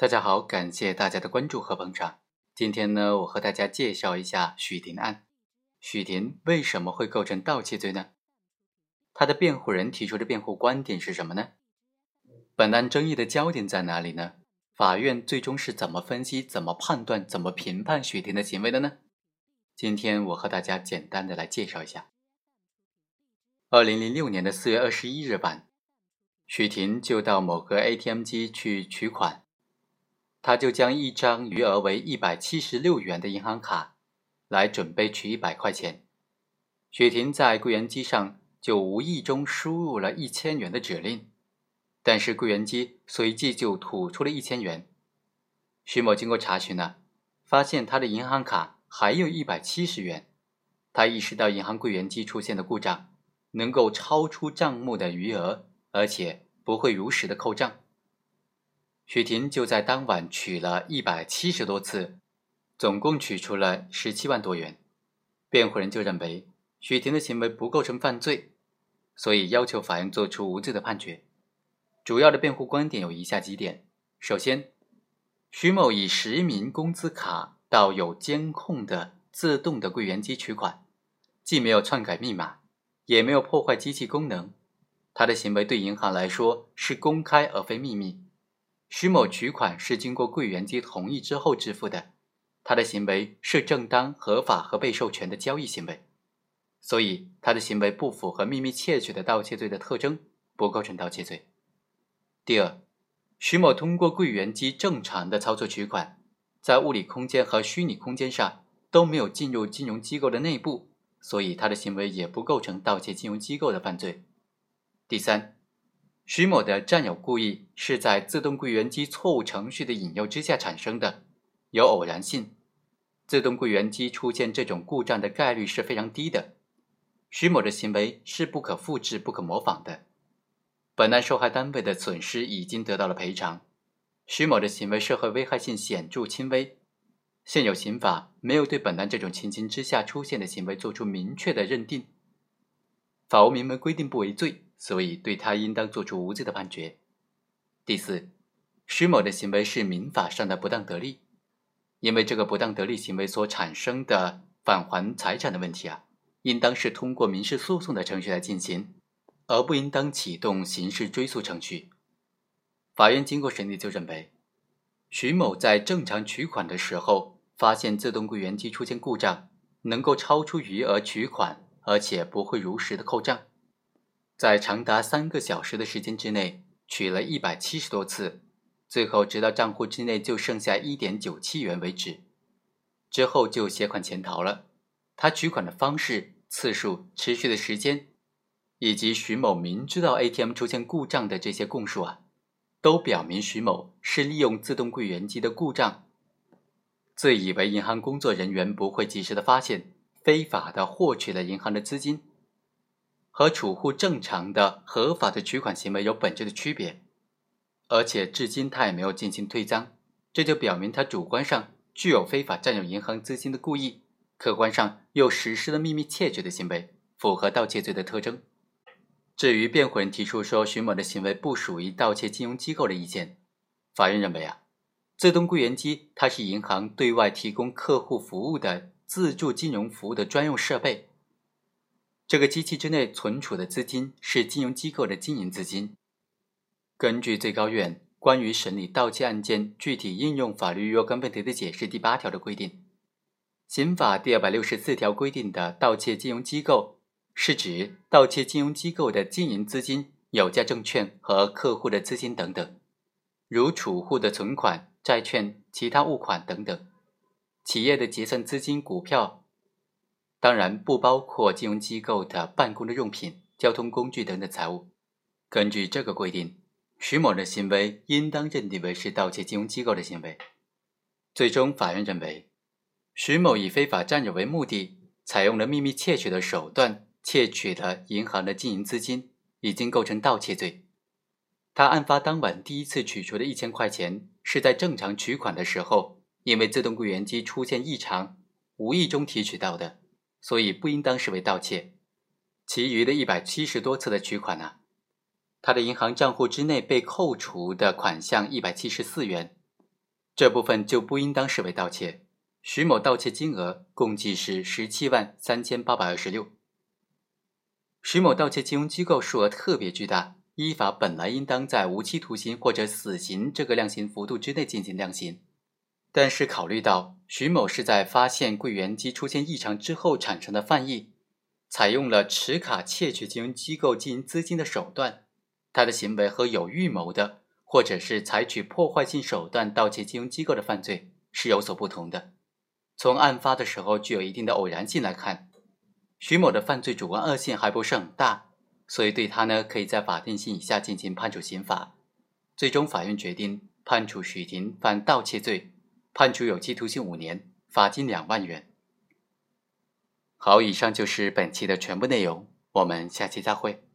大家好，感谢大家的关注和捧场。今天呢，我和大家介绍一下许霆案。许霆为什么会构成盗窃罪呢？他的辩护人提出的辩护观点是什么呢？本案争议的焦点在哪里呢？法院最终是怎么分析、怎么判断、怎么评判许霆的行为的呢？今天我和大家简单的来介绍一下。二零零六年的四月二十一日晚，许霆就到某个 ATM 机去取款。他就将一张余额为一百七十六元的银行卡来准备取一百块钱。雪婷在柜员机上就无意中输入了一千元的指令，但是柜员机随即就吐出了一千元。徐某经过查询呢，发现他的银行卡还有一百七十元。他意识到银行柜员机出现的故障能够超出账目的余额，而且不会如实的扣账。许婷就在当晚取了一百七十多次，总共取出了十七万多元。辩护人就认为许婷的行为不构成犯罪，所以要求法院作出无罪的判决。主要的辩护观点有以下几点：首先，徐某以实名工资卡到有监控的自动的柜员机取款，既没有篡改密码，也没有破坏机器功能，他的行为对银行来说是公开而非秘密。徐某取款是经过柜员机同意之后支付的，他的行为是正当、合法和被授权的交易行为，所以他的行为不符合秘密窃取的盗窃罪的特征，不构成盗窃罪。第二，徐某通过柜员机正常的操作取款，在物理空间和虚拟空间上都没有进入金融机构的内部，所以他的行为也不构成盗窃金融机构的犯罪。第三。徐某的占有故意是在自动柜员机错误程序的引诱之下产生的，有偶然性。自动柜员机出现这种故障的概率是非常低的。徐某的行为是不可复制、不可模仿的。本案受害单位的损失已经得到了赔偿。徐某的行为社会危害性显著轻微。现有刑法没有对本案这种情形之下出现的行为作出明确的认定。法无明文规定不为罪。所以，对他应当作出无罪的判决。第四，徐某的行为是民法上的不当得利，因为这个不当得利行为所产生的返还财产的问题啊，应当是通过民事诉讼的程序来进行，而不应当启动刑事追诉程序。法院经过审理就认为，徐某在正常取款的时候，发现自动柜员机出现故障，能够超出余额取款，而且不会如实的扣账。在长达三个小时的时间之内取了一百七十多次，最后直到账户之内就剩下一点九七元为止，之后就携款潜逃了。他取款的方式、次数、持续的时间，以及徐某明知道 ATM 出现故障的这些供述啊，都表明徐某是利用自动柜员机的故障，自以为银行工作人员不会及时的发现，非法的获取了银行的资金。和储户正常的合法的取款行为有本质的区别，而且至今他也没有进行退赃，这就表明他主观上具有非法占有银行资金的故意，客观上又实施了秘密窃取的行为，符合盗窃罪的特征。至于辩护人提出说徐某的行为不属于盗窃金融机构的意见，法院认为啊，自动柜员机它是银行对外提供客户服务的自助金融服务的专用设备。这个机器之内存储的资金是金融机构的经营资金。根据最高院关于审理盗窃案件具体应用法律若干问题的解释第八条的规定，刑法第二百六十四条规定的盗窃金融机构，是指盗窃金融机构的经营资金、有价证券和客户的资金等等，如储户的存款、债券、其他物款等等，企业的结算资金、股票。当然不包括金融机构的办公的用品、交通工具等等财物。根据这个规定，徐某的行为应当认定为是盗窃金融机构的行为。最终，法院认为，徐某以非法占有为目的，采用了秘密窃取的手段，窃取了银行的经营资金，已经构成盗窃罪。他案发当晚第一次取出的一千块钱，是在正常取款的时候，因为自动柜员机出现异常，无意中提取到的。所以不应当视为盗窃，其余的一百七十多次的取款呢？他的银行账户之内被扣除的款项一百七十四元，这部分就不应当视为盗窃。徐某盗窃金额共计是十七万三千八百二十六。徐某盗窃金融机构数额特别巨大，依法本来应当在无期徒刑或者死刑这个量刑幅度之内进行量刑，但是考虑到徐某是在发现柜员机出现异常之后产生的犯意，采用了持卡窃取金融机构经营资金的手段，他的行为和有预谋的。或者是采取破坏性手段盗窃金融机构的犯罪是有所不同的。从案发的时候具有一定的偶然性来看，徐某的犯罪主观恶性还不是很大，所以对他呢可以在法定刑以下进行判处刑罚。最终法院决定判处许婷犯盗窃罪，判处有期徒刑五年，罚金两万元。好，以上就是本期的全部内容，我们下期再会。